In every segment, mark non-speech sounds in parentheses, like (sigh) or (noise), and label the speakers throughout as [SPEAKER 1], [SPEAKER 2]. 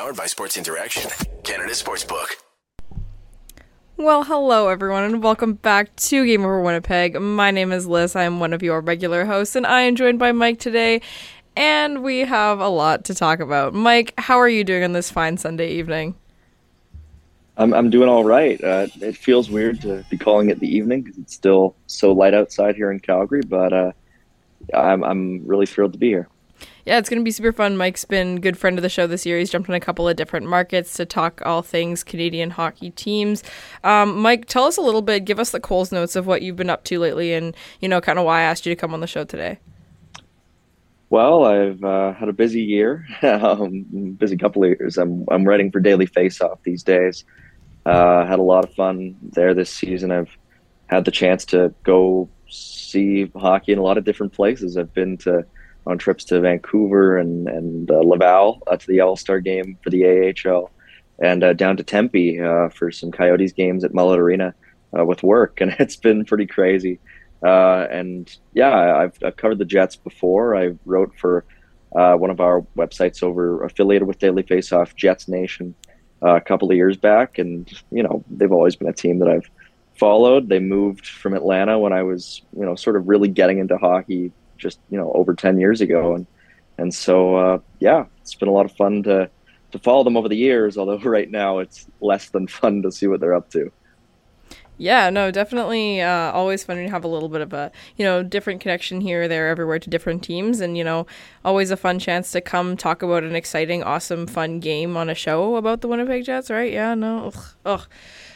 [SPEAKER 1] Powered by Sports Interaction, Canada Sportsbook.
[SPEAKER 2] Well, hello everyone, and welcome back to Game Over Winnipeg. My name is Lyss. I am one of your regular hosts, and I am joined by Mike today. And we have a lot to talk about. Mike, how are you doing on this fine Sunday evening?
[SPEAKER 3] I'm I'm doing all right. Uh, it feels weird to be calling it the evening because it's still so light outside here in Calgary, but uh, I'm I'm really thrilled to be here.
[SPEAKER 2] Yeah, it's going to be super fun. Mike's been good friend of the show this year. He's jumped in a couple of different markets to talk all things Canadian hockey teams. Um, Mike, tell us a little bit, give us the Coles notes of what you've been up to lately and, you know, kind of why I asked you to come on the show today.
[SPEAKER 3] Well, I've uh, had a busy year, (laughs) um, busy couple of years. I'm, I'm writing for Daily Faceoff these days. Uh, had a lot of fun there this season. I've had the chance to go see hockey in a lot of different places. I've been to on trips to Vancouver and and uh, Laval uh, to the All Star game for the AHL, and uh, down to Tempe uh, for some Coyotes games at Mullet Arena uh, with work, and (laughs) it's been pretty crazy. Uh, and yeah, I've, I've, covered the Jets before. I wrote for one of our websites over affiliated with Daily Faceoff, Jets Nation, a couple of years back, and you know they've always been a team that I've followed. They moved from Atlanta when I was you know sort of really getting into hockey just you know over 10 years ago and and so uh, yeah it's been a lot of fun to to follow them over the years although (laughs) right now it's less than fun to see what they're up to
[SPEAKER 2] yeah, no, definitely uh, always fun to have a little bit of a, you know, different connection here, there, everywhere to different teams. And, you know, always a fun chance to come talk about an exciting, awesome, fun game on a show about the Winnipeg Jets, right? Yeah, no. Ugh. Ugh.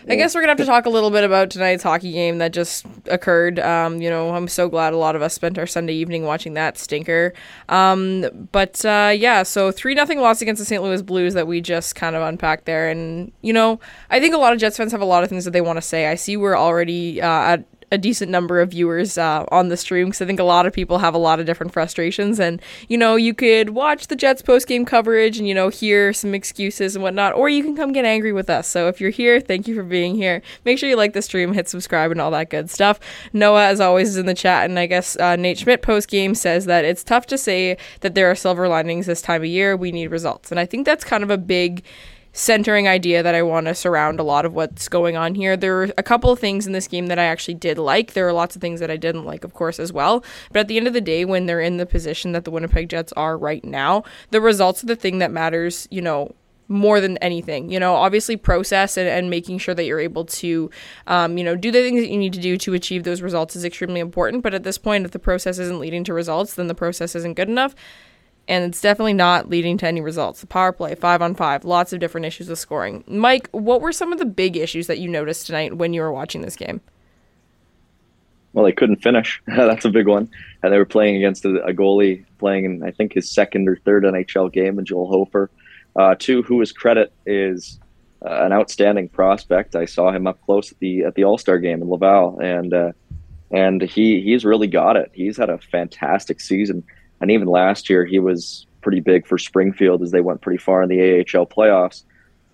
[SPEAKER 2] I guess we're gonna have to talk a little bit about tonight's hockey game that just occurred. Um, you know, I'm so glad a lot of us spent our Sunday evening watching that stinker. Um, but uh, yeah, so three nothing loss against the St. Louis Blues that we just kind of unpacked there, and you know, I think a lot of Jets fans have a lot of things that they want to say. I see we're already uh, at a decent number of viewers uh, on the stream because I think a lot of people have a lot of different frustrations. And, you know, you could watch the Jets post game coverage and, you know, hear some excuses and whatnot, or you can come get angry with us. So if you're here, thank you for being here. Make sure you like the stream, hit subscribe, and all that good stuff. Noah, as always, is in the chat. And I guess uh, Nate Schmidt post game says that it's tough to say that there are silver linings this time of year. We need results. And I think that's kind of a big centering idea that I want to surround a lot of what's going on here. There are a couple of things in this game that I actually did like. There are lots of things that I didn't like, of course, as well. But at the end of the day, when they're in the position that the Winnipeg Jets are right now, the results are the thing that matters, you know, more than anything you know obviously process and, and making sure that you're able to um, you know do the things that you need to do to achieve those results is extremely important but at this point if the process isn't leading to results then the process isn't good enough and it's definitely not leading to any results. The power play, five on five, lots of different issues with scoring. Mike, what were some of the big issues that you noticed tonight when you were watching this game?
[SPEAKER 3] Well, they couldn't finish. (laughs) That's a big one. And they were playing against a, a, goalie playing in, I think, his second or third NHL game, and Joel Hofer. Uh, two, who his credit is uh, an outstanding prospect. I saw him up close at the at the All Star game in Laval, and uh, and he he's really got it. He's had a fantastic season and even last year he was pretty big for Springfield as they went pretty far in the AHL playoffs.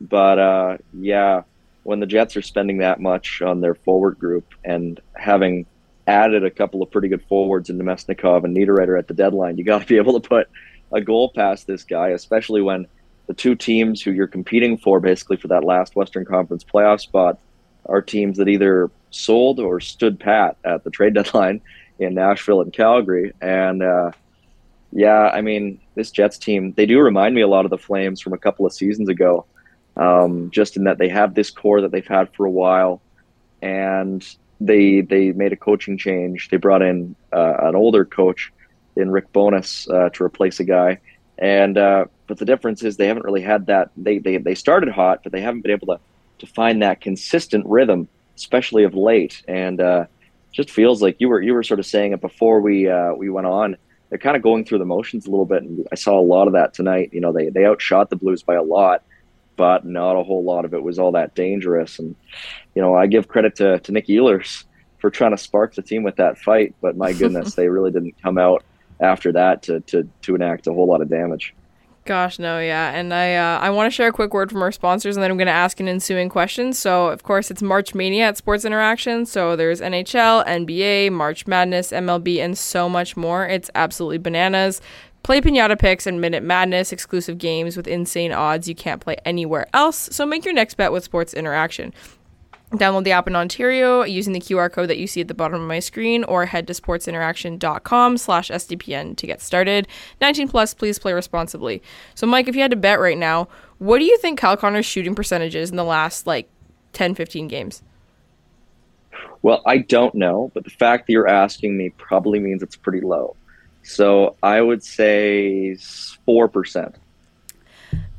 [SPEAKER 3] But uh, yeah, when the Jets are spending that much on their forward group and having added a couple of pretty good forwards in Namestnikov and Niederreiter at the deadline, you got to be able to put a goal past this guy, especially when the two teams who you're competing for basically for that last Western Conference playoff spot are teams that either sold or stood pat at the trade (laughs) deadline in Nashville and Calgary. And uh, yeah, I mean, this Jets team, they do remind me a lot of the Flames from a couple of seasons ago, um, just in that they have this core that they've had for a while, and they they made a coaching change. They brought in uh, an older coach in Rick Bowness uh, to replace a guy, and uh, but the difference is they haven't really had that. They they they started hot, but they haven't been able to to find that consistent rhythm, especially of late, and uh, just feels like you were you were sort of saying it before we uh, we went on they're kind of going through the motions a little bit. And I saw a lot of that tonight. You know, they, they outshot the Blues by a lot, but not a whole lot of it was all that dangerous. And, you know, I give credit to, to Nick Ehlers for trying to spark the team with that fight. But my (laughs) goodness, they really didn't come out after that to, to, to enact a whole lot of damage.
[SPEAKER 2] Gosh, no, yeah. And I uh, I want to share a quick word from our sponsors, and then I'm going to ask an ensuing question. So, of course, it's March Mania at Sports Interaction. So there's NHL, NBA, March Madness, MLB, and so much more. It's absolutely bananas Play Pinata Picks and Minute Madness exclusive games with insane odds you can't play anywhere else. So make your next bet with Sports Interaction. Download the app in Ontario using the QR code that you see at the bottom of my screen or head to sportsinteraction.com slash SDPN to get started. 19 plus, please play responsibly. So Mike, if you had to bet right now, what do you think Kyle Connor's shooting percentages in the last like 10, 15 games?
[SPEAKER 3] Well, I don't know, but the fact that you're asking me probably means it's pretty low. So I would say 4%.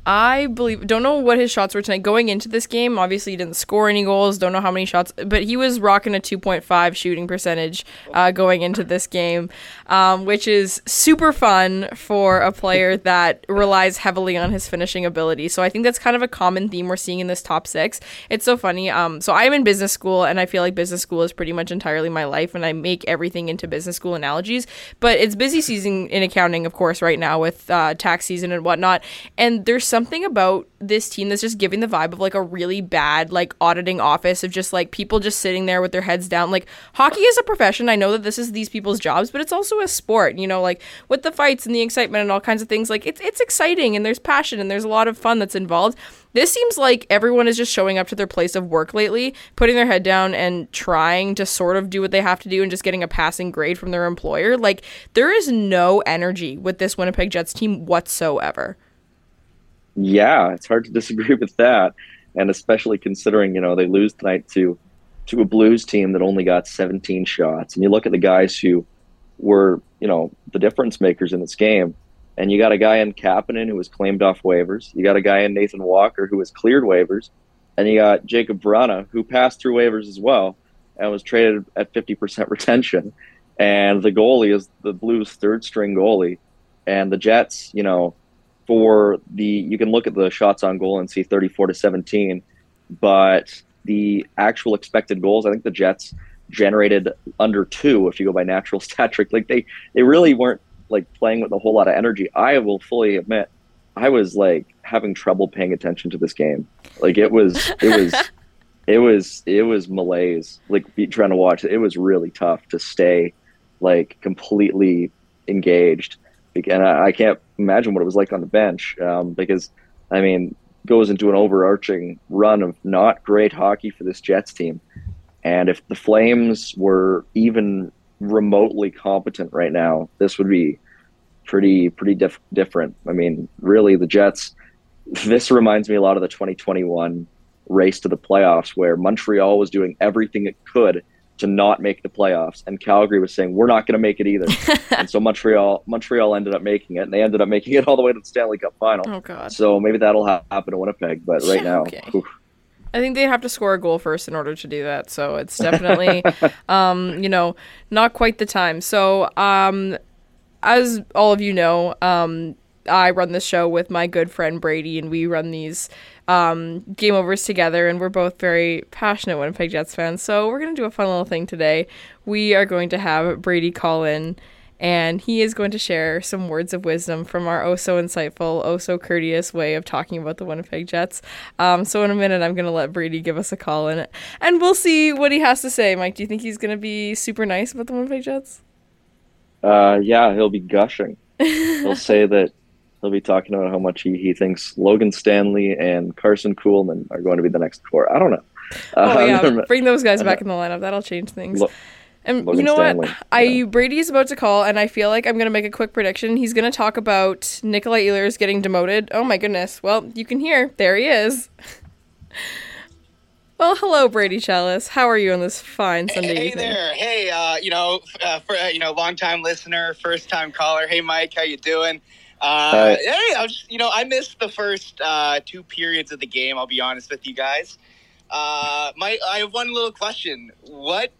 [SPEAKER 2] I believe don't know what his shots were tonight. Going into this game, obviously he didn't score any goals. Don't know how many shots, but he was rocking a 2.5 shooting percentage uh, going into this game, um, which is super fun for a player (laughs) that relies heavily on his finishing ability. So I think that's kind of a common theme we're seeing in this top six. It's so funny. Um, so I'm in business school, and I feel like business school is pretty much entirely my life, and I make everything into business school analogies. But it's busy season in accounting, of course, right now with uh, tax season and whatnot, and there's something about this team that's just giving the vibe of like a really bad like auditing office of just like people just sitting there with their heads down like hockey is a profession i know that this is these people's jobs but it's also a sport you know like with the fights and the excitement and all kinds of things like it's it's exciting and there's passion and there's a lot of fun that's involved this seems like everyone is just showing up to their place of work lately, putting their head down and trying to sort of do what they have to do and just getting a passing grade from their employer. Like, there is no energy with this Winnipeg Jets team whatsoever.
[SPEAKER 3] Yeah, it's hard to (laughs) disagree with that, and especially considering you know they lose tonight to to a Blues team that only got 17 shots, and you look at the guys who were you know the difference makers in this game, and you got a guy in Kapanen who was claimed off waivers, you got a guy in Nathan Walker who was cleared waivers, and you got Jakub Vrana who passed through waivers as well and was traded at 50% (laughs) retention, and the goalie is the Blues' third string goalie, and the Jets, you know for the you can look at the shots on goal and see 34 to 17 but the actual expected goals i think the jets generated under two if you go by natural (laughs) stat trick. Like they they really weren't like playing with a whole lot of energy. I will fully admit i was like having trouble paying attention to this game. Like it was it was (laughs) it was it was malaise like trying to watch it was really tough to stay like completely engaged and I, I can't imagine what it was like on the bench um, because, I mean, goes into an overarching run of not great hockey for this Jets team. And if the Flames were even remotely competent right now, this would be pretty pretty diff- different. I mean, really, the Jets. This reminds me a lot of the 2021 race to the playoffs, where Montreal was doing everything it could to not make the playoffs, and Calgary was saying we're not going to make it either. (laughs) and so Montreal Montreal ended up making it, and they ended up making it all the way to the Stanley Cup final.
[SPEAKER 2] Oh God!
[SPEAKER 3] So maybe that'll ha- happen to Winnipeg, but right now.
[SPEAKER 2] okay. I think they have to score a goal first in order to do that. So it's definitely, (laughs) um, you know, not quite the time. So, um, as all of you know, um, I run the show with my good friend Brady, and we run these um, game overs together, and we're both very passionate Winnipeg Jets fans. So we're gonna do a fun little thing today. We are going to have Brady call in, and he is going to share some words of wisdom from our oh so insightful, oh so courteous way of talking about the Winnipeg Jets. Um, so in a minute, I'm gonna let Brady give us a call in, and we'll see what he has to say. Mike, do you think he's gonna be super nice about the Winnipeg Jets?
[SPEAKER 3] Uh, yeah, he'll be gushing. (laughs) he'll say that he'll be talking about how much he, he thinks Logan Stanley and Karson Kuhlman are going to be the next core. I don't know.
[SPEAKER 2] Oh (laughs) yeah, bring those guys back in the lineup. That'll change things. Lo- and Logan you know Stanley. what? I yeah. Brady's about to call, and I feel like I'm gonna make a quick prediction. He's gonna talk about Nikolai Ehlers getting demoted. Oh my goodness! Well, you can hear there he is. (laughs) well, hello, Brady Chalus. How are you on this fine Sunday
[SPEAKER 4] hey,
[SPEAKER 2] evening?
[SPEAKER 4] Hey there. Hey, uh, you know, uh, for uh, you know, long time listener, first time caller. Hey, Mike, how you doing? Uh, hey, I was, you know, I missed the first uh, two periods of the game. I'll be honest with you guys. Uh, my, I have one little question. What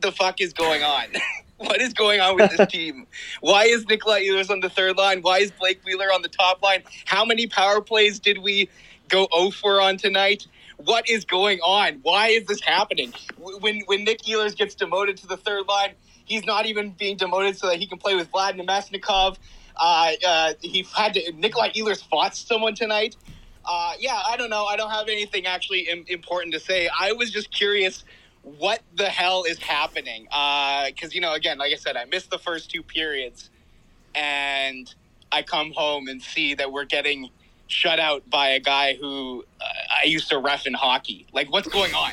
[SPEAKER 4] the fuck is going on? (laughs) what is going on with this (laughs) team? Why is Nikolai Ehlers on the third line? Why is Blake Wheeler on the top line? How many power plays did we go 0 for on tonight? What is going on? Why is this happening? When when Nick Ehlers gets demoted to the third line, he's not even being demoted so that he can play with Vlad Namestnikov. Uh, uh, he had to. Nikolai Ehlers fought someone tonight. Uh, yeah, I don't know. I don't have anything actually Im- important to say. I was just curious what the hell is happening. Because, uh, you know, again, like I said, I missed the first two periods. And I come home and see that we're getting shut out by a guy who uh, I used to ref in hockey. Like, what's going on?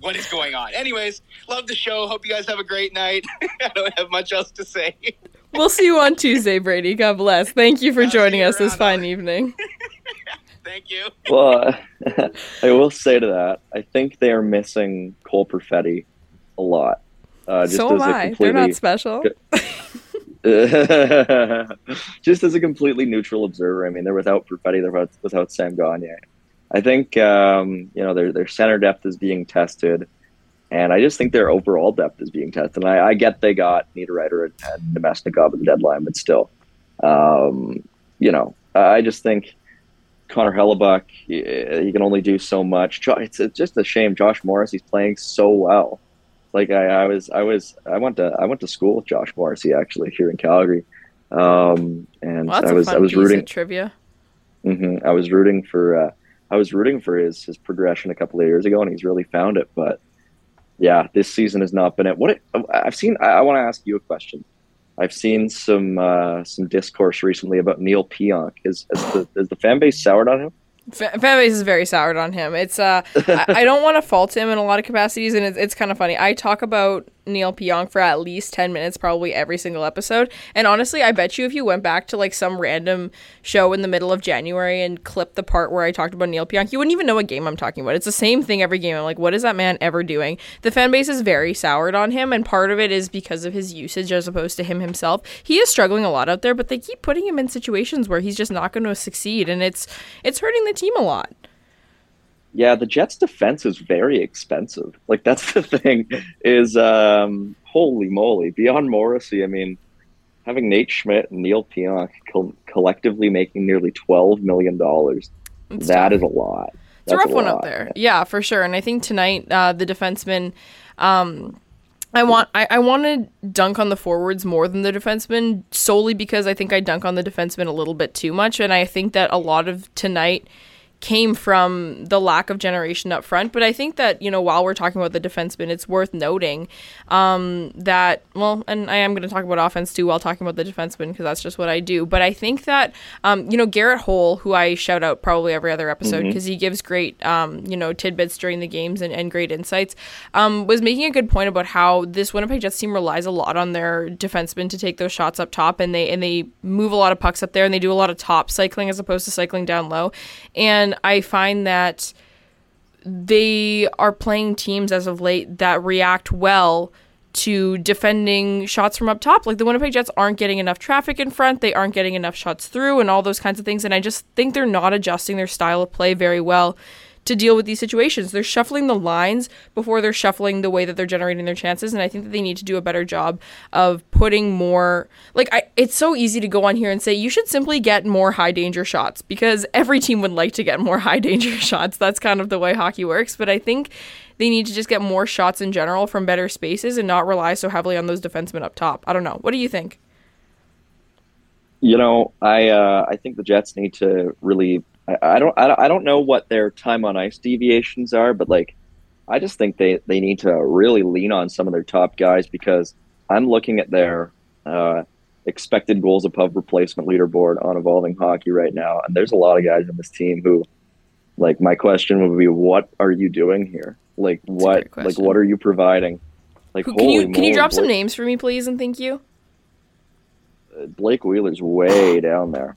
[SPEAKER 4] what is going on? Anyways, love the show. Hope you guys have a great night. (laughs) I don't have much else to say. (laughs)
[SPEAKER 2] we'll see you on Tuesday, Brady. God bless. Thank you for
[SPEAKER 4] I'll
[SPEAKER 2] joining
[SPEAKER 4] you
[SPEAKER 2] us this
[SPEAKER 4] around.
[SPEAKER 2] fine evening. (laughs)
[SPEAKER 4] Thank you.
[SPEAKER 3] Well, (laughs) I will say to that, I think they are missing Cole Perfetti a lot. Uh, just
[SPEAKER 2] so am
[SPEAKER 3] as a
[SPEAKER 2] I. They're not special. (laughs)
[SPEAKER 3] just as a completely neutral observer. I mean, they're without Perfetti, they're without, without Sam Gagner. I think um, you know their their center depth is being tested, and I just think their overall depth is being tested. And I, I get they got Niederreiter and, and Namestnikov at the deadline, but still, um, you know, I just think Connor Hellebuyck he, he can only do so much. It's, it's just a shame. Josh Morris, he's playing so well. Like I, I was, I was, I went to, I went to school with Josh Morrissey actually here in Calgary, um, and
[SPEAKER 2] Well,
[SPEAKER 3] I was, I was rooting.
[SPEAKER 2] trivia.
[SPEAKER 3] hmm I was rooting for uh, I was rooting for his his progression a couple of years ago, and he's really found it. But yeah, this season has not been it. What it, I've seen, I, I want to ask you a question. I've seen some uh, some discourse recently about Neil Pionk. Is, is the is the fan base soured on him?
[SPEAKER 2] Fa- fan base is very soured on him. It's uh, I, I don't want to fault him in a lot of capacities, and it's, it's kind of funny. I talk about Neil Pionk for at least ten minutes, probably every single episode. And honestly, I bet you if you went back to like some random show in the middle of January and clipped the part where I talked about Neil Pionk, you wouldn't even know what game I'm talking about. It's the same thing every game. I'm like, what is that man ever doing? The fan base is very soured on him, and part of it is because of his usage as opposed to him himself. He is struggling a lot out there, but they keep putting him in situations where he's just not going to succeed, and it's it's hurting the team a lot.
[SPEAKER 3] Yeah, the Jets' defense is very expensive. Like that's the (laughs) thing. Is um, holy moly! Beyond Morrissey, I mean, having Nate Schmidt and Neil Pionk co- collectively making nearly twelve million dollars. That is a lot.
[SPEAKER 2] It's a
[SPEAKER 3] That's
[SPEAKER 2] rough one out
[SPEAKER 3] lot.
[SPEAKER 2] there. Yeah, for sure. And I think tonight, uh, the defenseman, um, I want I, I want to dunk on the forwards more than the defenseman solely because I think I dunk on the defenseman a little bit too much, and I think that a lot of tonight came from the lack of generation up front. But I think that, you know, while we're talking about the defenseman, it's worth noting um, that, well, and I am going to talk about offense too while talking about the defenseman because that's just what I do. But I think that, um, you know, Garrett Hole, who I shout out probably every other episode because he gives great, um, you know, tidbits during the games and, and great insights, um, was making a good point about how this Winnipeg Jets team relies a lot on their defensemen to take those shots up top and they and they move a lot of pucks up there and they do a lot of top cycling as opposed to cycling down low. And I find that they are playing teams as of late that react well to defending shots from up top. Like the Winnipeg Jets aren't getting enough traffic in front, they aren't getting enough shots through, and all those kinds of things. And I just think they're not adjusting their style of play very well to deal with these situations. They're shuffling the lines before they're shuffling the way that they're generating their chances, and I think that they need to do a better job of putting more like I it's so easy to go on here and say you should simply get more high danger shots because every team would like to get more (laughs) high danger shots. That's kind of the way hockey works, but I think they need to just get more shots in general from better spaces and not rely so heavily on those defensemen up top. I don't know. What do you think?
[SPEAKER 3] You know, I uh, I think the Jets need to really. I, I don't I, don't- I don't know what their time on ice deviations are, but like, I just think they they need to really lean on some of their top guys because I'm looking at their uh, expected goals above replacement leaderboard on Evolving Hockey right now, and there's a lot of guys on this team who, like, my question would be, what are you doing here? Like, what like what are you providing? Like,
[SPEAKER 2] Who, can you can you drop some names for me, please, and thank you.
[SPEAKER 3] Blake Wheeler's way down there.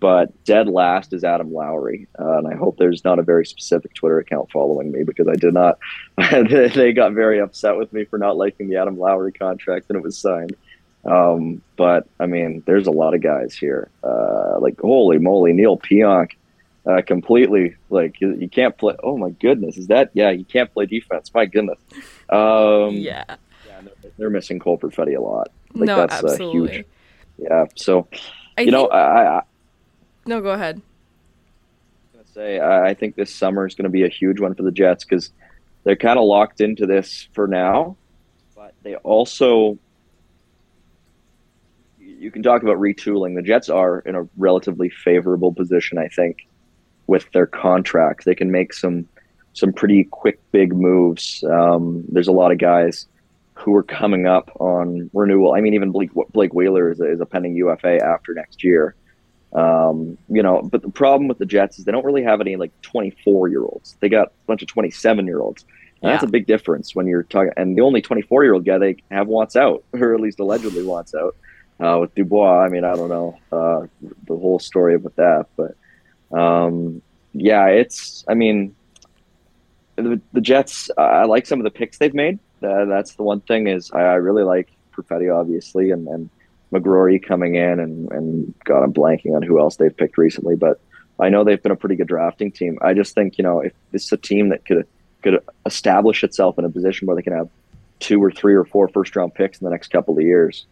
[SPEAKER 3] But dead last is Adam Lowry. Uh, and I hope there's not a very specific Twitter account following me because I did not. (laughs) they got very upset with me for not liking the Adam Lowry contract and it was signed. Um, but I mean, there's a lot of guys here. Uh, like, holy moly, Neil Pionk. Uh, completely like you, you can't play. Oh my goodness, is that yeah? You can't play defense. My goodness. Um,
[SPEAKER 2] yeah.
[SPEAKER 3] yeah, they're, they're missing Cole Perfetti a lot. Like,
[SPEAKER 2] no,
[SPEAKER 3] that's, uh,
[SPEAKER 2] absolutely.
[SPEAKER 3] huge. Yeah, so
[SPEAKER 2] I
[SPEAKER 3] you know, I, I,
[SPEAKER 2] no, go ahead.
[SPEAKER 3] gonna say I I think this summer is going to be a huge one for the Jets because they're kind of locked into this for now, but they also you can talk about retooling. The Jets are in a relatively favorable position, I think, with their contracts. They can make some some pretty quick, big moves. Um, there's a lot of guys who are coming up on renewal. I mean, even Blake, Blake Wheeler is a, is a pending UFA after next year. Um, you know, but the problem with the Jets is they don't really have any like 24 year olds. They got a bunch of 27 year olds. Yeah. That's a big difference when you're talking. And the only 24 year old guy they have wants out, (laughs) or at least allegedly wants out. Uh, with Dubois, I mean, I don't know uh, the whole story with that, but um, yeah, it's. I mean, the, the Jets. I like some of the picks they've made. Uh, that's the one thing is I, I really like Perfetti, obviously, and, and McGroarty coming in, and and God, I'm blanking on who else they've picked recently, but I know they've been a pretty good drafting team. I just think you know if this is a team that could could establish itself in a position where they can have two or three or four first round picks in the next couple of years,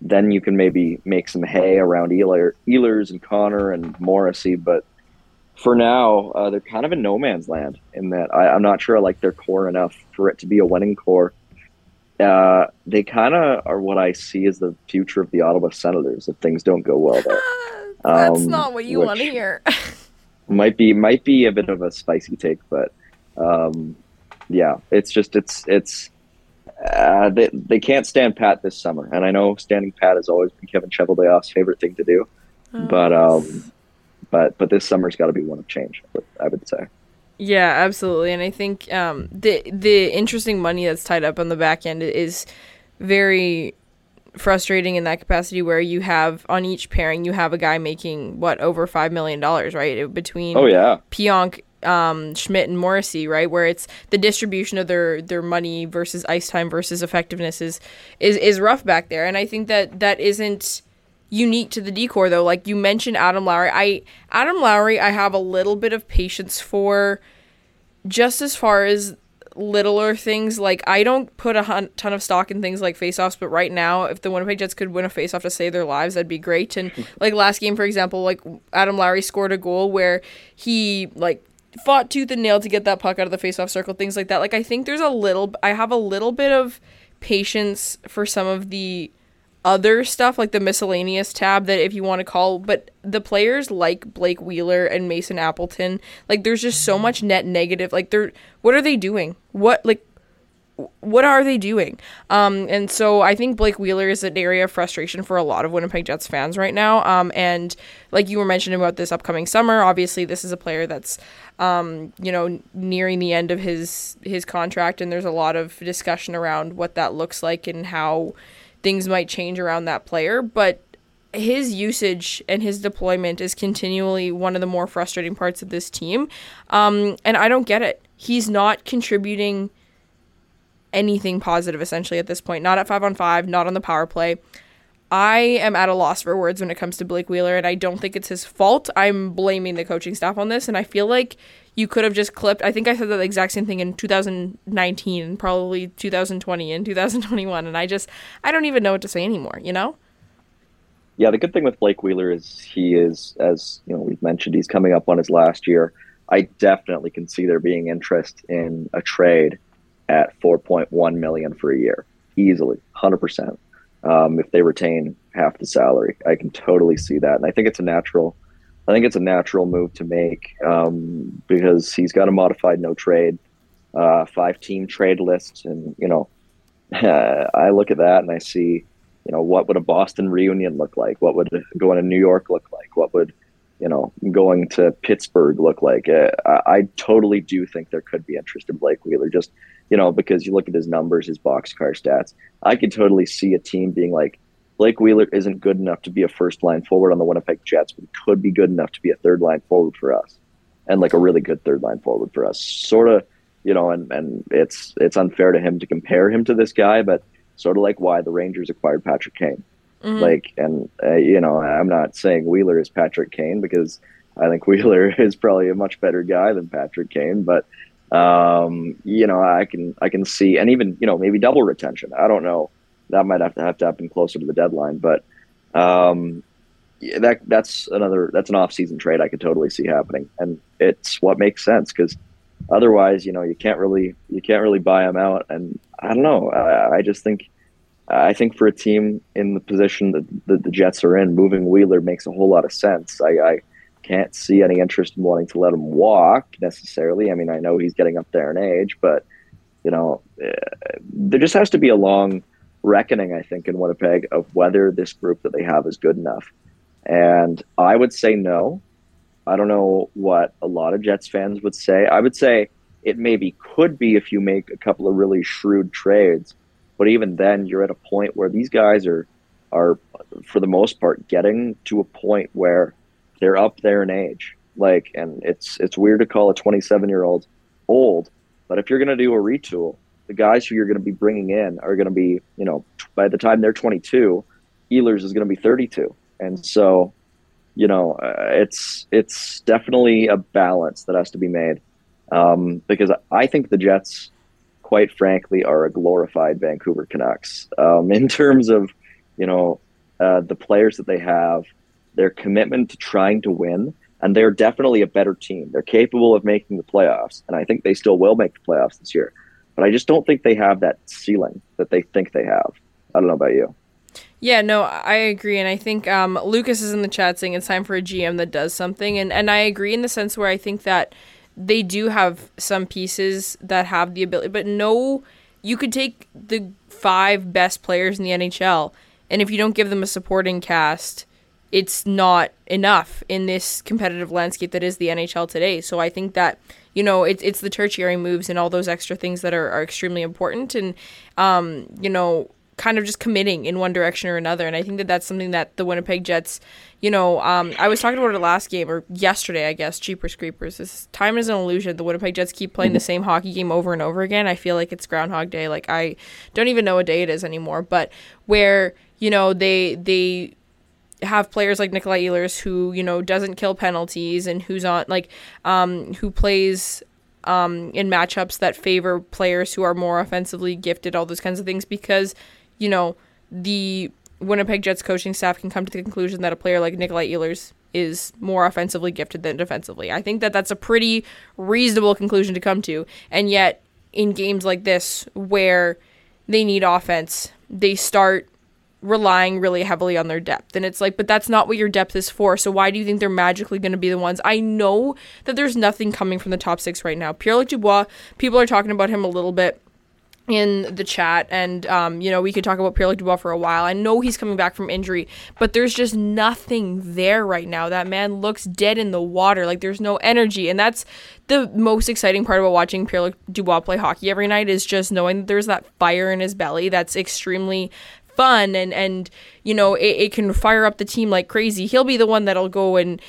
[SPEAKER 3] then you can maybe make some hay around Ehlers, Ehlers and Connor and Morrissey. But for now, uh, they're kind of in no man's land in that I, am not sure I like their core enough for it to be a winning core. Uh, they kind of are what I see as the future of the Ottawa Senators if things don't go well there. (laughs)
[SPEAKER 2] That's um, not what you want to hear. (laughs)
[SPEAKER 3] might be might be a bit of a spicy take, but um, yeah, it's just it's it's uh, they they can't stand pat this summer, and I know standing pat has always been Kevin Cheveldayoff's favorite thing to do, oh. but um, but but this summer's got to be one of change. I would say.
[SPEAKER 2] Yeah, absolutely, and I think um, the the interesting money that's tied up on the back end is very frustrating in that capacity where you have on each pairing you have a guy making what over five million dollars right between
[SPEAKER 3] oh yeah
[SPEAKER 2] Pionk um, Schmidt and Morrissey, right? Where it's the distribution of their their money versus ice time versus effectiveness is is is rough back there, and I think that that isn't unique to the D-core though. Like you mentioned, Adam Lowry. I Adam Lowry, I have a little bit of patience for, just as far as littler things. Like I don't put a hun- ton of stock in things like faceoffs, but right now, if the Winnipeg Jets could win a faceoff to save their lives, that'd be great. And (laughs) like last game, for example, like Adam Lowry scored a goal where he like fought tooth and nail to get that puck out of the faceoff circle, things like that. Like I think there's a little I have a little bit of patience for some of the other stuff like the miscellaneous tab that if you want to call but the players like Blake Wheeler and Mason Appleton like there's just so much net negative like they're what are they doing what like what are they doing? Um, and so I think Blake Wheeler is an area of frustration for a lot of Winnipeg Jets fans right now. Um, and like you were mentioning about this upcoming summer, obviously this is a player that's, um, you know, nearing the end of his his contract, and there's a lot of discussion around what that looks like and how things might change around that player. But his usage and his deployment is continually one of the more frustrating parts of this team. Um, and I don't get it. He's not contributing anything positive essentially at this point. Not at five on five, not on the power play. I am at a loss for words when it comes to Blake Wheeler, and I don't think it's his fault. I'm blaming the coaching staff on this, and I feel like you could have just clipped. I think I said the exact same thing in 2019, and probably 2020 and 2021, and I just I don't even know what to say anymore. You know?
[SPEAKER 3] Yeah, the good thing with Blake Wheeler is he is, as you know, we've mentioned, he's coming up on his last year. I definitely can see there being interest in a trade at 4.1 million for a year easily 100% um, if they retain half the salary. I can totally see that. And i think it's a natural i think it's a natural move to make um, because he's got a modified no trade uh, five team trade list. And you know (laughs) i look at that and i see you know what would a boston reunion look like? What would going to new york look like? What would you know, going to Pittsburgh look like? Uh, I, I, totally do think there could be interest in Blake Wheeler. Just you know, because you look at his numbers, his boxcar stats. I could totally see a team being like, Blake Wheeler isn't good enough to be a first line forward on the Winnipeg Jets, but could be good enough to be a third line forward for us, and like a really good third line forward for us. Sort of, you know, and and it's it's unfair to him to compare him to this guy, but sort of like why the Rangers acquired Patrick Kane. Mm-hmm. Like, and uh, you know, I'm not saying Wheeler is Patrick Kane because I think (laughs) Wheeler is probably a much better guy than Patrick Kane, but um, you know, I can I can see, and even you know maybe double retention. I don't know. That might have to have to happen closer to the deadline, but um, yeah, that that's another that's an off-season trade I could totally see happening, and it's what makes sense because otherwise, you know, you can't really you can't really buy him out, and I don't know. I, I just think I think for a team in the position that, that the Jets are in, moving Wheeler makes a whole lot of sense. I, I can't see any interest in wanting to let him walk necessarily. I mean, I know he's getting up there in age, but you know, uh, there just has to be a long reckoning, I think, in Winnipeg of whether this group that they have is good enough. And I would say no. I don't know what a lot of Jets fans would say. I would say it maybe could be if you make a couple of really shrewd trades, but even then, you're at a point where these guys are are for the most part getting to a point where they're up there in age. Like, and it's it's weird to call a 27 year old old, but if you're going to do a retool, the guys who you're going to be bringing in are going to be, you know, by the time they're 22, Ehlers is going to be 32, and so, you know, uh, it's it's definitely a balance that has to be made, um, because I think the Jets, quite frankly, are a glorified Vancouver Canucks um, (laughs) in terms of, you know, uh, the players that they have, their commitment to trying to win. And they're definitely a better team. They're capable of making the playoffs, and I think they still will make the playoffs this year but I just don't think they have that ceiling that they think they have. I don't know about you.
[SPEAKER 2] Yeah, no, I agree, and I think um, Lucas is in the chat saying it's time for a GM that does something, and and I agree in the sense where I think that they do have some pieces that have the ability, but no, you could take the five best players in the NHL, and if you don't give them a supporting cast, it's not enough in this competitive landscape that is the NHL today. So I think that you know, it's it's the tertiary moves and all those extra things that are, are extremely important, and um, you know, kind of just committing in one direction or another. And I think that that's something that the Winnipeg Jets, you know, um, I was talking about it last game or yesterday, I guess. Jeepers creepers. This time is an illusion. The Winnipeg Jets keep playing the same hockey game over and over again. I feel like it's Groundhog Day. Like I don't even know what day it is anymore. But where you know they they have players like Nikolai Ehlers who you know doesn't kill penalties and who's on like um, who plays um, in matchups that favor players who are more offensively gifted, all those kinds of things, because you know the Winnipeg Jets coaching staff can come to the conclusion that a player like Nikolai Ehlers is more offensively gifted than defensively. I think that that's a pretty reasonable conclusion to come to, and yet in games like this where they need offense, they start relying really heavily on their depth. And it's like, but that's not what your depth is for. So why do you think they're magically going to be the ones? I know that there's nothing coming from the top six right now. Pierre Luc Dubois, people are talking about him a little bit in the chat and um, you know we could talk about Pierre Luc Dubois for a while. I know he's coming back from injury, but there's just nothing there right now. That man looks dead in the water. Like there's no energy, and that's the most exciting part about watching Pierre Luc Dubois play hockey every night is just knowing that there's that fire in his belly that's extremely fun and and you know it, it can fire up the team like crazy. He'll be the one that'll go and,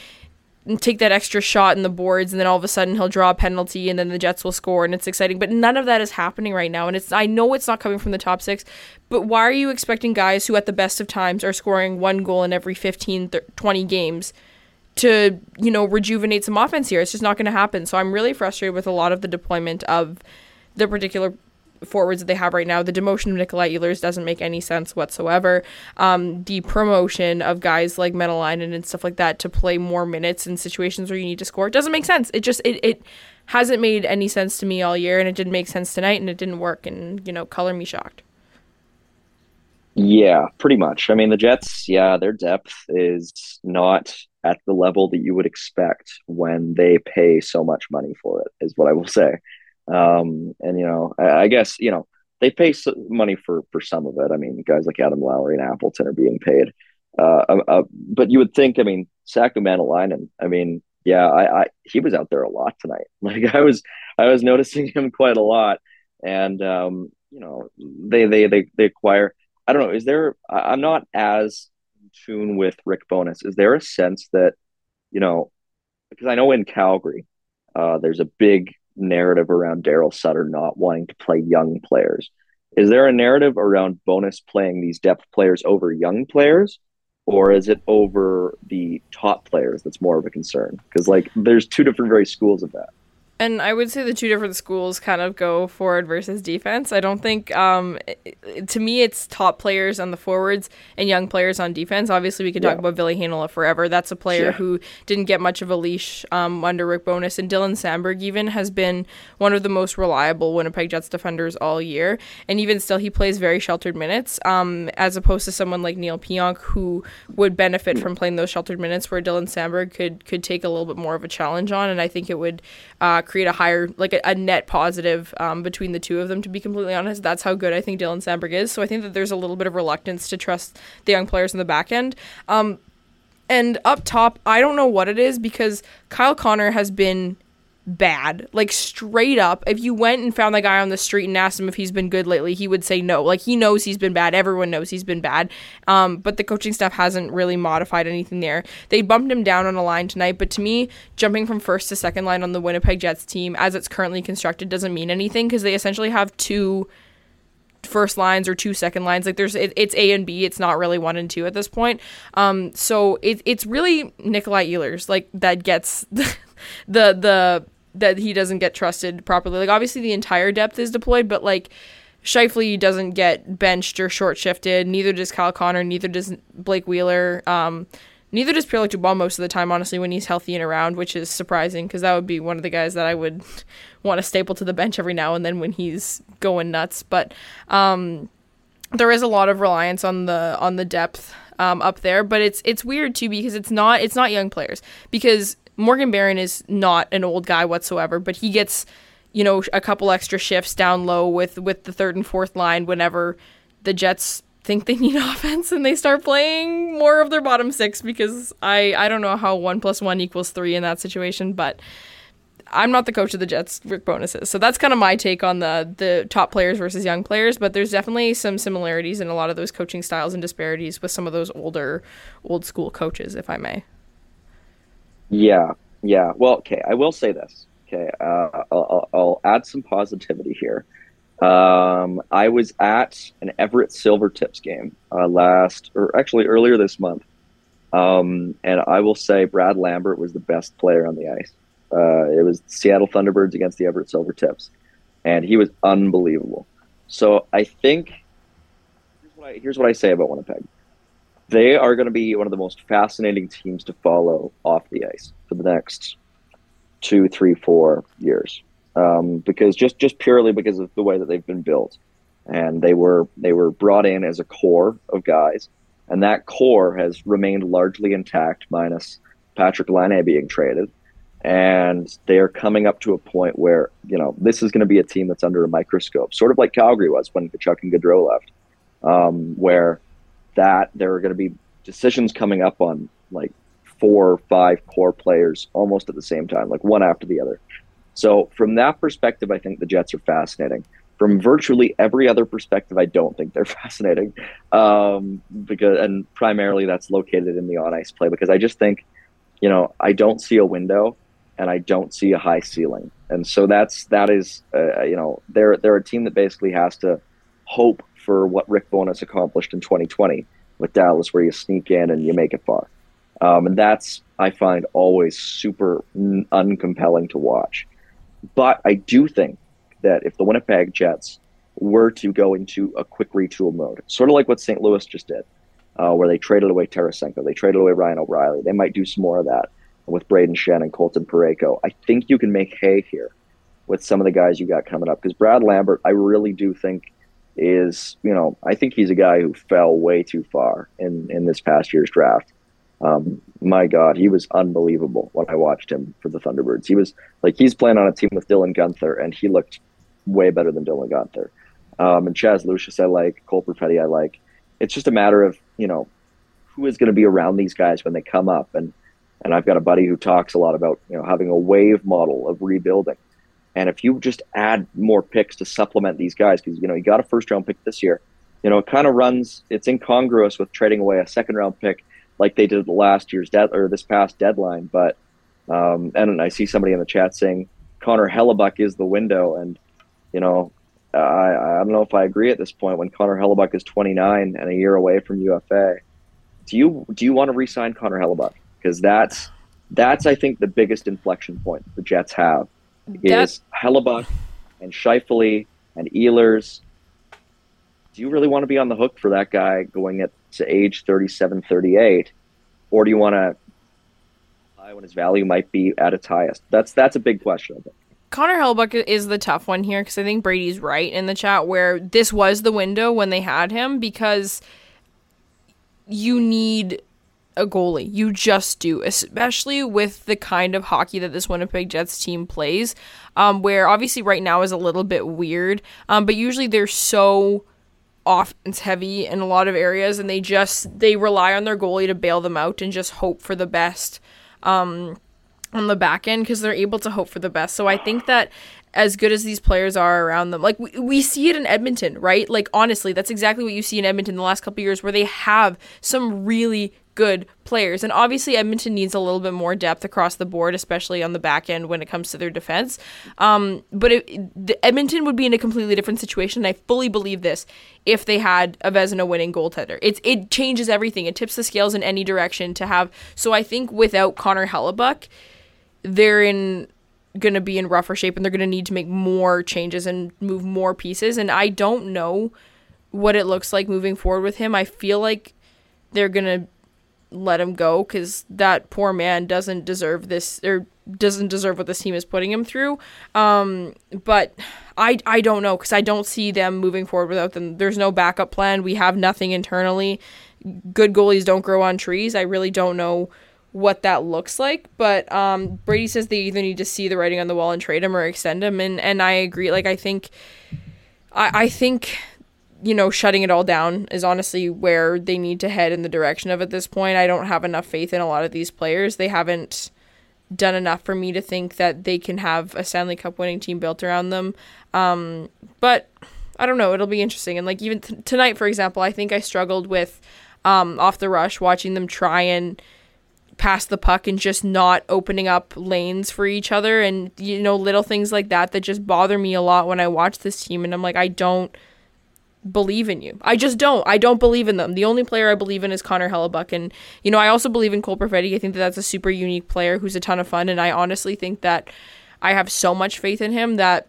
[SPEAKER 2] and take that extra shot in the boards and then all of a sudden he'll draw a penalty and then the jets will score and it's exciting. But none of that is happening right now and it's i know it's not coming from the top six but why are you expecting guys who at the best of times are scoring one goal in every 15 20 games to you know rejuvenate some offense here? It's just not going to happen. So i'm really frustrated with a lot of the deployment of the particular forwards that they have right now. The demotion of Nikolai Ehlers doesn't make any sense whatsoever. Um, the promotion of guys like Maenalanen and stuff like that to play more minutes in situations where you need to score doesn't make sense. It just it it hasn't made any sense to me all year, and it didn't make sense tonight, and it didn't work. And you know, color me shocked.
[SPEAKER 3] Yeah, pretty much. I mean, the Jets, yeah, their depth is not at the level that you would expect when they pay so much money for it, is what I will say. Um, and you know, I, I, guess you know they pay money for for some of it. I mean, guys like Adam Lowry and Appleton are being paid. Uh, uh, uh but you would think, I mean, Saku Maenalanen. I mean, yeah, I, I he was out there a lot tonight. (laughs) Like I was I was noticing him quite a lot, and um, you know, they they they they acquire. I don't know. Is there? I'm not as in tune with Rick Bowness. Is there a sense that you know? Because I know in Calgary, uh, there's a big narrative around Darryl Sutter not wanting to play young players. Is there a narrative around Bowness playing these depth players over young players? Or is it over the top players that's more of a concern? Because like there's two different very schools of that.
[SPEAKER 2] And I would say the two different schools kind of go forward versus defense. I don't think, um, to me, it's top players on the forwards and young players on defense. Obviously, we could yeah. talk about Ville Heinola forever. That's a player yeah. who didn't get much of a leash um, under Rick Bowness, And Dylan Samberg even, has been one of the most reliable Winnipeg Jets defenders all year. And even still, he plays very sheltered minutes, um, as opposed to someone like Neil Pionk, who would benefit from playing those sheltered minutes, where Dylan Samberg could, could take a little bit more of a challenge on. And I think it would. Uh, create a higher, like a, a net positive um, between the two of them. To be completely honest, that's how good I think Dylan Samberg is. So I think that there's a little bit of reluctance to trust the young players in the back end. Um, And up top, I don't know what it is because Kyle Connor has been bad. Like straight up, if you went and found the guy on the street and asked him if he's been good lately, he would say no. Like he knows he's been bad. Everyone knows he's been bad. Um, but the coaching staff hasn't really modified anything there. They bumped him down on a line tonight, but to me, jumping from first to second line on the Winnipeg Jets team as it's currently constructed doesn't mean anything because they essentially have two first lines or two second lines. Like there's it, it's A and B. It's not really one and two at this point. Um, so it, it's really Nikolai Ehlers like that gets (laughs) the the that he doesn't get trusted properly. Like obviously the entire depth is deployed, but like Scheifele doesn't get benched or short shifted. Neither does Kyle Connor. Neither does Blake Wheeler. Um, neither does Pierre-Luc Dubois most of the time, honestly, when he's healthy and around, which is surprising because that would be one of the guys that I would (laughs) want to staple to the bench every now and then when he's going nuts. But um, there is a lot of reliance on the on the depth um, up there, but it's it's weird too because it's not it's not young players because Morgan Barron is not an old guy whatsoever, but he gets you know a couple extra shifts down low with with the third and fourth line whenever the Jets think they (laughs) need offense and they start playing more of their bottom six because I I don't know how one plus one equals three in that situation, but I'm not the coach of the Jets. Rick Bonuses, so that's kind of my take on the the top players versus young players. But there's definitely some similarities in a lot of those coaching styles and disparities with some of those older, old school coaches, if I may.
[SPEAKER 3] Yeah, yeah. Well, okay. I will say this. Okay, uh, I'll, I'll, add some positivity here. Um, I was at an Everett Silvertips game uh, last, or actually earlier this month, um, and I will say Brad Lambert was the best player on the ice. Uh, it was Seattle Thunderbirds against the Everett Silvertips, and he was unbelievable. So I think here's what I, here's what I say about Winnipeg they are going to be one of the most fascinating teams to follow off the ice for the next two, three, four years. Um, because just just purely because of the way that they've been built, and they were they were brought in as a core of guys, and that core has remained largely intact, minus Patrick Laine being traded, and they are coming up to a point where you know this is going to be a team that's under a microscope, sort of like Calgary was when Tkachuk and Gaudreau left, um, where that there are going to be decisions coming up on like four or five core players almost at the same time, like one after the other. So from that perspective, I think the Jets are fascinating. From virtually every other perspective, I don't think they're (laughs) fascinating, um, because and primarily that's located in the on ice play because I just think, you know, I don't see a window and I don't see a high ceiling, and so that's that is uh, you know they're they're a team that basically has to hope for what Rick Bowness accomplished in 2020 with Dallas, where you sneak in and you make it far. Um, and that's, I find, always super uncompelling to watch. But I do think that if the Winnipeg Jets were to go into a quick retool mode, sort of like what St. Louis just did, uh, where they traded away Tarasenko, they traded away Ryan O'Reilly, they might do some more of that with Braden Schenn and Colton Parayko. I think you can make hay here with some of the guys you got coming up because Brad Lambert, I really do think is, you know, I think he's a guy who fell way too far in, in this past year's draft. Um, my God, he was unbelievable when I watched him for the Thunderbirds. He was like, he's playing on a team with Dylan Guenther, and he looked way better than Dylan Guenther. Um, and Chaz Lucius, I like. Cole Perfetti, I like. It's just a matter of, you know, who is going to be around these guys when they come up. And, and I've got a buddy who talks a lot about, you know, having a wave model of rebuilding. And if you just add more picks to supplement these guys, because you know you got a first round pick this year, you know it kind of runs. It's incongruous with trading away a second round pick like they did last year's dead or this past deadline. But um, and I see somebody in the chat saying Connor Hellebuyck is the window, and you know I, I don't know if I agree at this point when Connor Hellebuyck is 29 and a year away from UFA. Do you do you want to re-sign Connor Hellebuck? Because that's that's I think the biggest inflection point the Jets have is Hellebuyck and Scheifele and Ehlers. Do you really want to be on the hook for that guy going at to age 37, 38? Or do you want to buy when his value might be at its highest? That's that's a big question. I think.
[SPEAKER 2] Connor Hellebuyck is the tough one here because I think Brady's right in the chat where this was the window when they had him because you need a goalie. You just do, especially with the kind of hockey that this Winnipeg Jets team plays, um, where obviously right now is a little bit weird, um, but usually they're so offense heavy in a lot of areas, and they just they rely on their goalie to bail them out and just hope for the best. Um, on the back end because they're able to hope for the best. So I think that as good as these players are around them, like we, we see it in Edmonton, right? Like honestly, that's exactly what you see in Edmonton the last couple years where they have some really good players. And obviously Edmonton needs a little bit more depth across the board, especially on the back end when it comes to their defense. Um, but it, the, Edmonton would be in a completely different situation. And I fully believe this if they had a Vezina winning goaltender. It, it changes everything. It tips the scales in any direction to have. So I think without Connor Hellebuyck, they're in going to be in rougher shape and they're going to need to make more changes and move more pieces and I don't know what it looks like moving forward with him. I feel like they're going to let him go cuz that poor man doesn't deserve this or doesn't deserve what this team is putting him through. Um, but I I don't know cuz I don't see them moving forward without them. There's no backup plan. We have nothing internally. Good goalies don't grow on trees. I really don't know what that looks like. But um, Brady says they either need to see the writing on the wall and trade him or extend him, and and I agree. Like I think, I I think. You know, shutting it all down is honestly where they need to head in the direction of at this point. I don't have enough faith in a lot of these players. They haven't done enough for me to think that they can have a Stanley Cup winning team built around them. Um, but I don't know. It'll be interesting. And like even tonight, for example, I think I struggled with um, off the rush watching them try and pass the puck and just not opening up lanes for each other and you know little things like that that just bother me a lot when I watch this team and I'm like I don't believe in you. I just don't. I don't believe in them. The only player I believe in is Connor Hellebuyck. and you know I also believe in Cole Perfetti. I think that that's a super unique player who's a ton of fun and I honestly think that I have so much faith in him that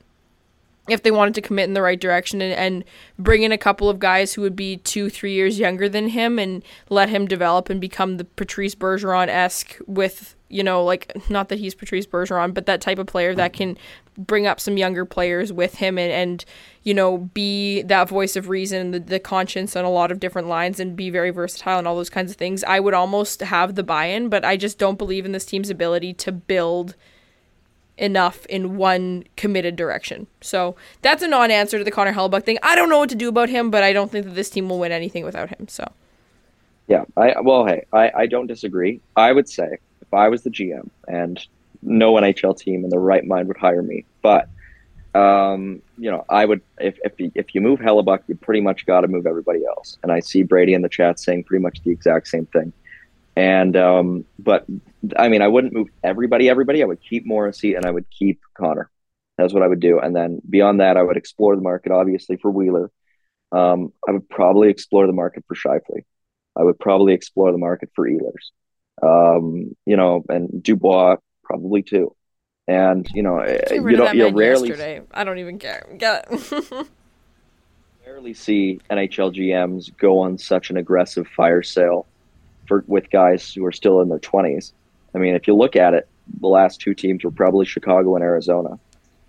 [SPEAKER 2] if they wanted to commit in the right direction and, and, bring in a couple of guys who would be two, three years younger than him and let him develop and become the Patrice Bergeron esque with, you know, like, not that he's Patrice Bergeron, but that type of player that can bring up some younger players with him and, and you know, be that voice of reason, the, the conscience on a lot of different lines and be very versatile and all those kinds of things. I would almost have the buy in, but I just don't believe in this team's ability to build – enough in one committed direction. So that's a non-answer to the Connor Hellebuyck thing. I don't know what to do about him, but I don't think that this team will win anything without him. So
[SPEAKER 3] yeah, I well, hey, I, I don't disagree. I would say if I was the GM and no NHL team in the right mind would hire me, but um, you know, I would if if you, if you move Hellebuyck, you pretty much got to move everybody else. And I see Brady in the chat saying pretty much the exact same thing. And um, but I mean, I wouldn't move everybody, everybody. I would keep Morrissey and I would keep Connor. That's what I would do. And then beyond that, I would explore the market, obviously, for Wheeler. Um, I would probably explore the market for Scheifele. I would probably explore the market for Ehlers. Um, you know, and Dubois probably too. And you know, you don't you rarely.
[SPEAKER 2] Yesterday. I don't even care. Get it. (laughs)
[SPEAKER 3] rarely see NHL GMs go on such an aggressive fire sale for with guys who are still in their 20s. I mean, if you look at it, the last two teams were probably Chicago and Arizona.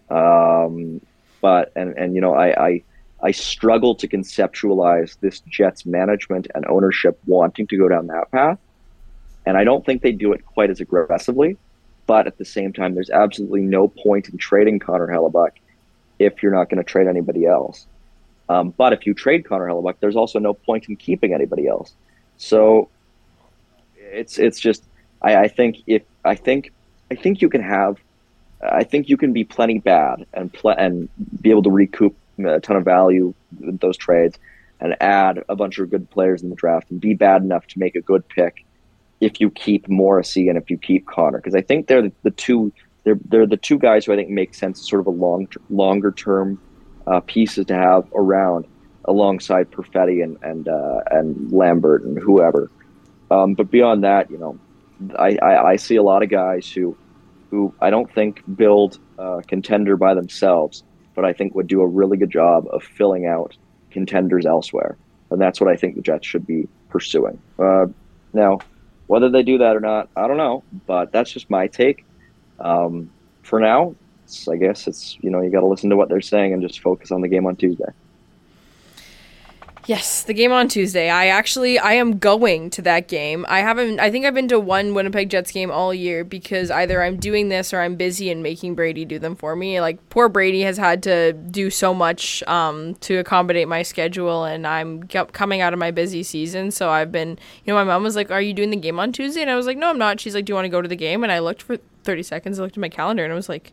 [SPEAKER 3] Um, but and and you know, I, I I struggle to conceptualize this Jets management and ownership wanting to go down that path. And I don't think they do it quite as aggressively. But at the same time, there's absolutely no point in trading Connor Hellebuyck if you're not going to trade anybody else. Um, but if you trade Connor Hellebuyck, there's also no point in keeping anybody else. So it's it's just I, I think if I think I think you can have I think you can be plenty bad and pl- and be able to recoup a ton of value with those trades and add a bunch of good players in the draft and be bad enough to make a good pick if you keep Morrissey and if you keep Connor because I think they're the, two they're they're the two guys who I think make sense sort of a long longer term uh, pieces to have around alongside Perfetti and and uh, and Lambert and whoever. Um, but beyond that, you know, I, I, I, see a lot of guys who, who I don't think build a contender by themselves, but I think would do a really good job of filling out contenders elsewhere, and that's what I think the Jets should be pursuing. Uh, now, whether they do that or not, I don't know, but that's just my take. Um, for now, I guess it's you know you got to listen to what they're saying and just focus on the game on Tuesday.
[SPEAKER 2] Yes, the game on Tuesday. I actually I am going to that game. I haven't I think I've been to one Winnipeg Jets game all year because either I'm doing this or I'm busy and making Brady do them for me. Like poor Brady has had to do so much um, to accommodate my schedule and I'm coming out of my busy season, so I've been, you know, my mom was like, "Are you doing the game on Tuesday?" and I was like, "No, I'm not." She's like, "Do you want to go to the game?" and I looked for 30 seconds, I looked at my calendar and I was like,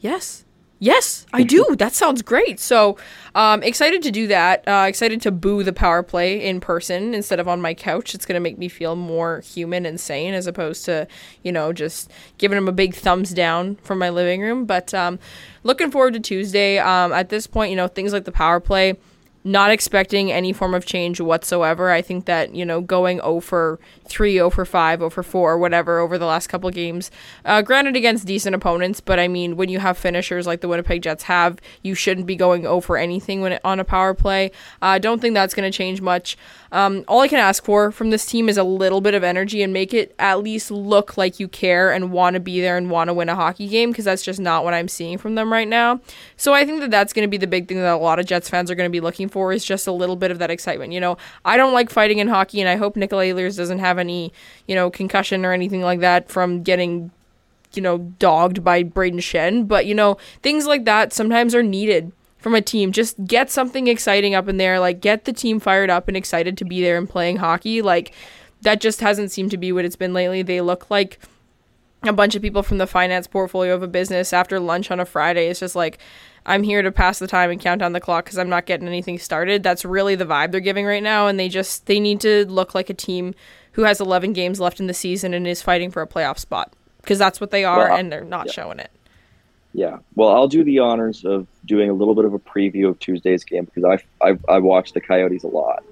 [SPEAKER 2] "Yes." Yes, I do. that sounds great. So, um, excited to do that. Uh, excited to boo the power play in person instead of on my couch. It's gonna make me feel more human and sane as opposed to, you know, just giving them a big thumbs down from my living room. But um, looking forward to Tuesday. Um, at this point, you know, things like the power play not expecting any form of change whatsoever. I think that, you know, going 0 for 3, 0 for 5, 0 for 4, whatever, over the last couple games, uh, granted against decent opponents, but I mean, when you have finishers like the Winnipeg Jets have, you shouldn't be going 0 for anything when it, on a power play. I uh, don't think that's going to change much. Um, all I can ask for from this team is a little bit of energy and make it at least look like you care and want to be there and want to win a hockey game because that's just not what I'm seeing from them right now. So I think that that's going to be the big thing that a lot of Jets fans are going to be looking for is just a little bit of that excitement. You know, I don't like fighting in hockey, and I hope Nikolai Ehlers doesn't have any, you know, concussion or anything like that from getting you know, dogged by Brayden Schenn. But, you know, things like that sometimes are needed from a team. Just get something exciting up in there. Like get the team fired up and excited to be there and playing hockey. Like that just hasn't seemed to be what it's been lately. They look like a bunch of people from the finance portfolio of a business after lunch on a Friday. It's just like I'm here to pass the time and count down the clock because I'm not getting anything started. That's really the vibe they're giving right now, and they just they need to look like a team who has 11 games left in the season and is fighting for a playoff spot because that's what they are, well, and they're not yeah. showing it.
[SPEAKER 3] Yeah. Well, I'll do the honors of doing a little bit of a preview of Tuesday's game because I I, I watch the Coyotes a lot,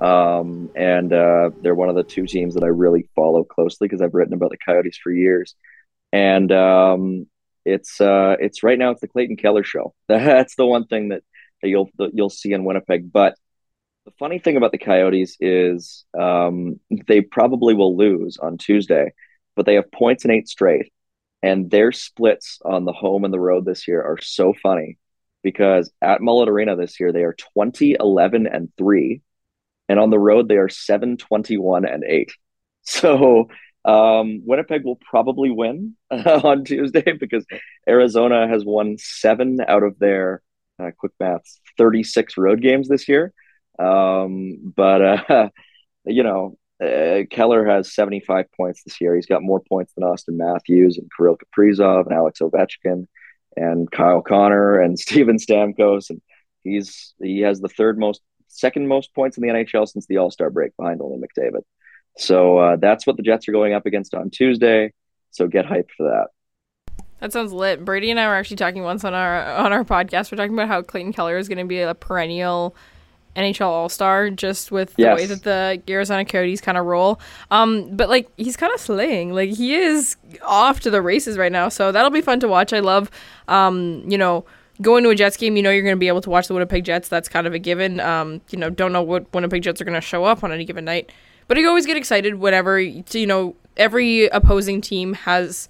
[SPEAKER 3] um, and uh, they're one of the two teams that I really follow closely because I've written about the Coyotes for years, and um, it's uh, it's right now it's the Clayton Keller show. (laughs) That's the one thing that, that you'll that you'll see in Winnipeg. But the funny thing about the Coyotes is um, they probably will lose on Tuesday, but they have points in eight straight and their splits on the home and the road this year are so funny because at Mullet Arena this year, they are 20, 11, and 3. And on the road, they are 7, 21, and 8. (laughs) So um, Winnipeg will probably win (laughs) on Tuesday (laughs) because Arizona has won seven out of their uh, quick maths 36 road games this year. Um, but, uh, you know, uh, Keller has 75 points this year. He's got more points than Auston Matthews and Kirill Kaprizov and Alex Ovechkin and Kyle Connor and (laughs) Steven Stamkos. And he's he has the third most, second most points in the NHL since the All Star break, behind only McDavid. So uh, that's what the Jets are going up against on Tuesday. So get hyped for that.
[SPEAKER 2] That sounds lit. Brady and I were actually talking once on our on our podcast. We're talking about how Clayton Keller is going to be a perennial NHL All Star just with the yes. way that the Arizona Coyotes kind of roll. Um, but like he's kind of slaying. Like he is off to the races right now, so that'll be fun to watch. I love, um, you know. Going to a Jets game, you know you're going to be able to watch the Winnipeg Jets. That's kind of a given. Um, you know, don't know what Winnipeg Jets are going to show up on any given night, but you always get excited whenever you know every opposing team has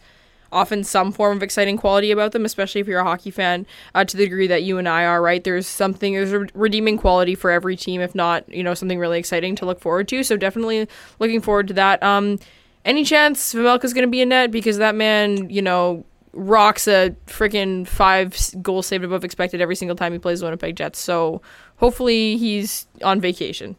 [SPEAKER 2] often some form of exciting quality about them, especially if you're a hockey fan, uh, to the degree that you and I are, right? There's something, there's a redeeming quality for every team, if not, you know, something really exciting to look forward to. So definitely looking forward to that. Um, any chance Vejmelka's going to be in net because that man, you know, rocks a freaking five goals saved above expected every single time he plays Winnipeg Jets. So hopefully he's on vacation.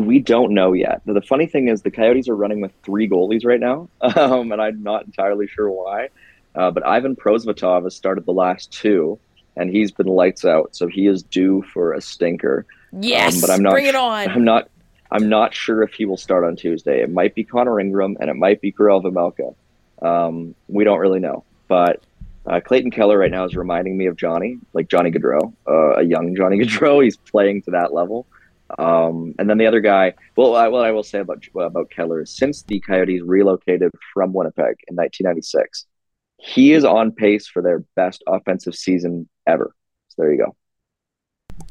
[SPEAKER 3] We don't know yet. The funny thing is, the Coyotes are running with three goalies right now, (laughs) um, and I'm not entirely sure why. Uh, but Ivan Prosvetov has started the last two, and he's been lights out, so he is due for a stinker.
[SPEAKER 2] Yes, um, but I'm not. Bring it on.
[SPEAKER 3] I'm not. I'm not sure if he will start on Tuesday. It might be Connor Ingram, and it might be Karel Vejmelka. Um, we don't really know, but uh, Clayton Keller right now is reminding me of Johnny, like Johnny Gaudreau, uh, a young Johnny (laughs) Gaudreau. He's playing to that level. Um, and then the other guy, well, I, what I will say about about Keller is since the Coyotes relocated from Winnipeg in 1996, he is on pace for their best offensive season ever. So there you go.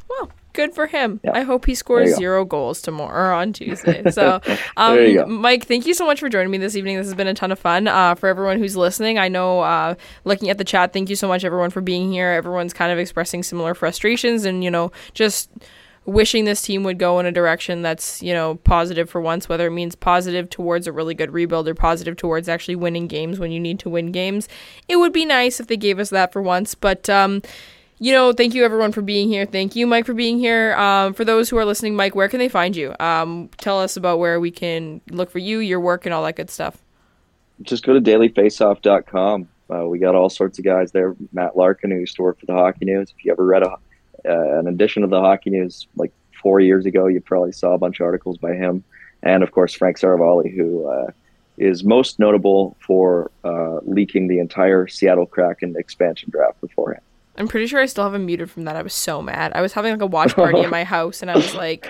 [SPEAKER 2] Well, good for him. I hope he scores zero goals tomorrow or on Tuesday. (laughs) So, um, Mike, thank you so much for joining me this evening. This has been a ton of fun. Uh, for everyone who's listening, I know uh, looking at the chat, thank you so much, everyone, for being here. Everyone's kind of expressing similar frustrations and, you know, just wishing this team would go in a direction that's you know positive for once whether it means positive towards a really good rebuild or positive towards actually winning games when you need to win games it would be nice if they gave us that for once but um you know, thank you everyone for being here. Thank you, Mike, for being here. Um, for those who are listening, Mike, where can they find you? Um, tell us about where we can look for you, your work, and all that good stuff.
[SPEAKER 3] Just go to dailyfaceoff.com. Uh, we got all sorts of guys there. Matt Larkin, who used to work for the Hockey News. If you ever read a, an edition of the Hockey News like four years ago, you probably saw a bunch of articles by him. And of course, Frank Seravalli, who uh, is most notable for uh, leaking the entire Seattle Kraken expansion draft beforehand.
[SPEAKER 2] I'm pretty sure I still have him muted from that. I was so mad. I was having like a watch party in my (laughs) house, and I was like,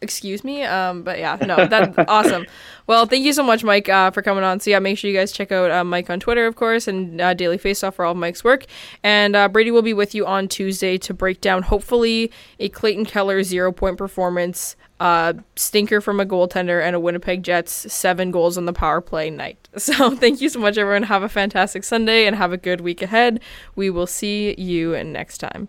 [SPEAKER 2] "Excuse me." Um, but yeah, no, that's (laughs) awesome. Well, thank you so much, Mike, uh, for coming on. So yeah, make sure you guys check out uh, Mike on Twitter, of course, and uh, Daily Faceoff for all of Mike's work. And uh, Brady will be with you on Tuesday to break down, hopefully, a Clayton Keller zero point performance uh, stinker from a goaltender and a Winnipeg Jets seven goals on the power play night. (laughs) So thank you so much, everyone. Have a fantastic Sunday and have a good week ahead. We will see you next time.